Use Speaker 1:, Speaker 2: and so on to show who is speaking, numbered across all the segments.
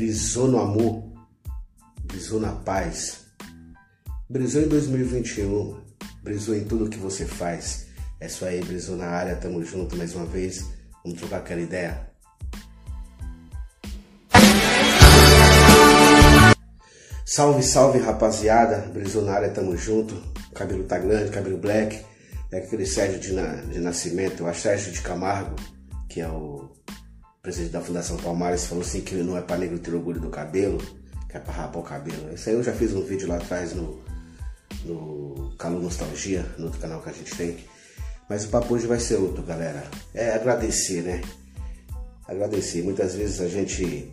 Speaker 1: brisou no amor, brisou na paz, brisou em 2021, brisou em tudo que você faz. É isso aí, brisou na área, tamo junto mais uma vez. Vamos trocar aquela ideia. Salve, salve rapaziada, brisou na área, tamo junto. O cabelo tá grande, cabelo black. É aquele Sérgio de, na, de Nascimento, o Sérgio de Camargo, que é o presidente da Fundação Palmares, falou assim que não é para negro ter orgulho do cabelo, que é para rapar o cabelo. Isso aí eu já fiz um vídeo lá atrás no, no Calor Nostalgia, no outro canal que a gente tem. Mas o papo hoje vai ser outro, galera. É agradecer, né? Agradecer. Muitas vezes a gente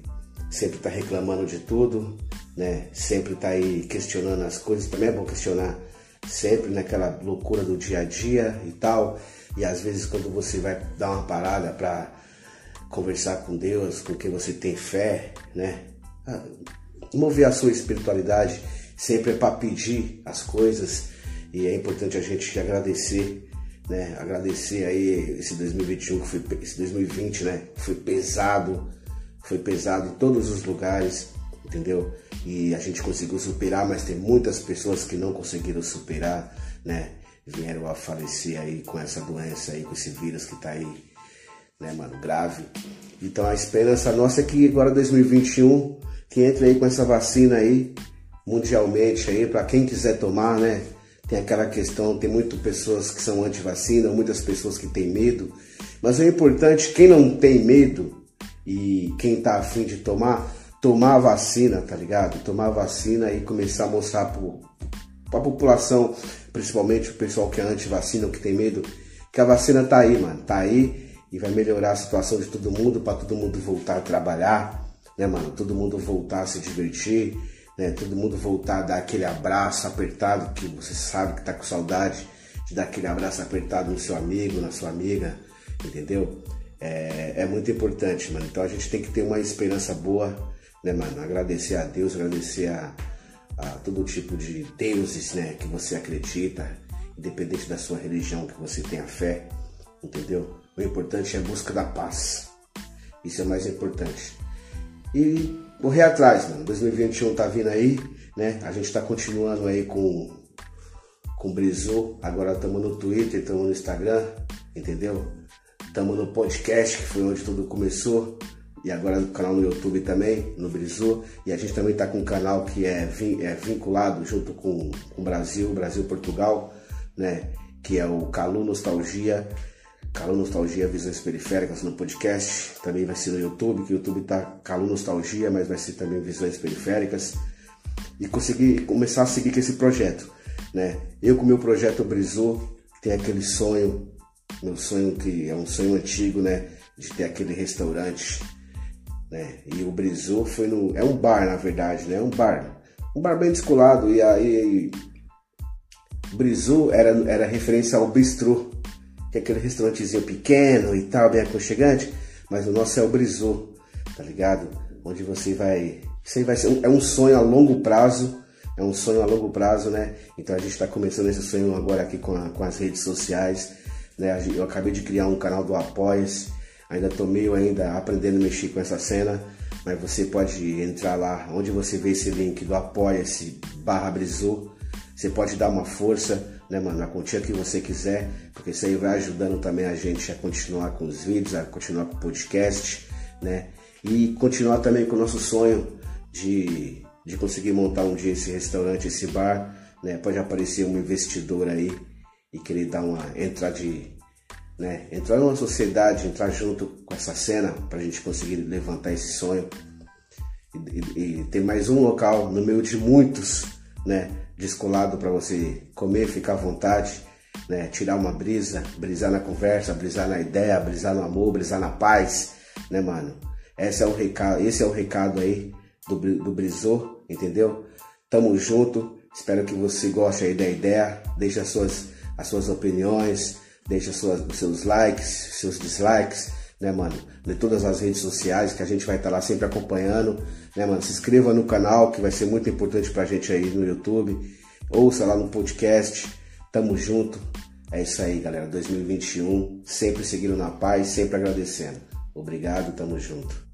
Speaker 1: sempre tá reclamando de tudo, né? Sempre tá aí questionando as coisas. Também é bom questionar sempre naquela loucura do dia a dia e tal. E às vezes quando você vai dar uma parada para conversar com Deus, com quem você tem fé, né? Ah, mover a sua espiritualidade sempre é para pedir as coisas e é importante a gente agradecer, né? Agradecer aí esse 2021 que foi esse 2020, né? Foi pesado, foi pesado em todos os lugares, entendeu? E a gente conseguiu superar, mas tem muitas pessoas que não conseguiram superar, né? Vieram a falecer aí com essa doença aí, com esse vírus que tá aí né, mano? Grave. Então a esperança nossa é que agora 2021, que entre aí com essa vacina aí, mundialmente aí, para quem quiser tomar, né? Tem aquela questão, tem muitas pessoas que são anti-vacina, muitas pessoas que têm medo. Mas o importante, quem não tem medo e quem tá afim de tomar, tomar a vacina, tá ligado? Tomar a vacina e começar a mostrar para a população, principalmente o pessoal que é anti-vacina, que tem medo, que a vacina tá aí, mano. Tá aí e vai melhorar a situação de todo mundo para todo mundo voltar a trabalhar, né, mano? Todo mundo voltar a se divertir, né? Todo mundo voltar a dar aquele abraço apertado que você sabe que tá com saudade de dar aquele abraço apertado no seu amigo, na sua amiga, entendeu? É, é muito importante, mano. Então a gente tem que ter uma esperança boa, né, mano? Agradecer a Deus, agradecer a, a todo tipo de deuses, né, que você acredita, independente da sua religião, que você tenha fé, entendeu? O importante é a busca da paz. Isso é mais importante. E correr atrás, mano. 2021 tá vindo aí, né? A gente tá continuando aí com com o Brizou. Agora estamos no Twitter, estamos no Instagram, entendeu? Estamos no podcast, que foi onde tudo começou. E agora no canal no YouTube também, no Brizou. E a gente também tá com um canal que é, é vinculado junto com o Brasil, Brasil-Portugal, né? Que é o Calu Nostalgia. Calu Nostalgia Visões Periféricas no podcast. Também vai ser no YouTube, que o YouTube tá Calu Nostalgia, mas vai ser também Visões Periféricas. E conseguir começar a seguir com esse projeto. Né? Eu com meu projeto Brisou, tem aquele sonho, meu sonho que é um sonho antigo, né? De ter aquele restaurante. Né? E o Brisou foi no. É um bar, na verdade, né? É um bar. Um bar bem descolado. E aí. Brisou era, era referência ao bistrô que é aquele restaurantezinho pequeno e tal, bem aconchegante, mas o nosso é o Brisou, tá ligado? Onde você vai. Isso aí vai ser um, é um sonho a longo prazo, é um sonho a longo prazo, né? Então a gente está começando esse sonho agora aqui com, a, com as redes sociais, né? Eu acabei de criar um canal do Apoia-se, ainda tô meio ainda aprendendo a mexer com essa cena, mas você pode entrar lá, onde você vê esse link do Apoia-se barra Brisou, você pode dar uma força né, mano? A quantia que você quiser, porque isso aí vai ajudando também a gente a continuar com os vídeos, a continuar com o podcast, né? E continuar também com o nosso sonho de, de conseguir montar um dia esse restaurante, esse bar, né? Pode aparecer um investidor aí e querer dar uma entrar de, né? Entrar numa sociedade, entrar junto com essa cena para a gente conseguir levantar esse sonho e, e, e ter mais um local no meio de muitos, né? descolado para você comer, ficar à vontade, né? Tirar uma brisa, brisar na conversa, brisar na ideia, brisar no amor, brisar na paz, né, mano? Esse é o recado, esse é o recado aí do, do Brisou, entendeu? Tamo junto. Espero que você goste aí da ideia. Deixe as suas, as suas opiniões, deixe os seus likes, seus dislikes né, mano? De todas as redes sociais, que a gente vai estar tá lá sempre acompanhando, né, mano? Se inscreva no canal, que vai ser muito importante pra gente aí no YouTube. Ouça lá no podcast. Tamo junto. É isso aí, galera. 2021, sempre seguindo na paz, sempre agradecendo. Obrigado, tamo junto.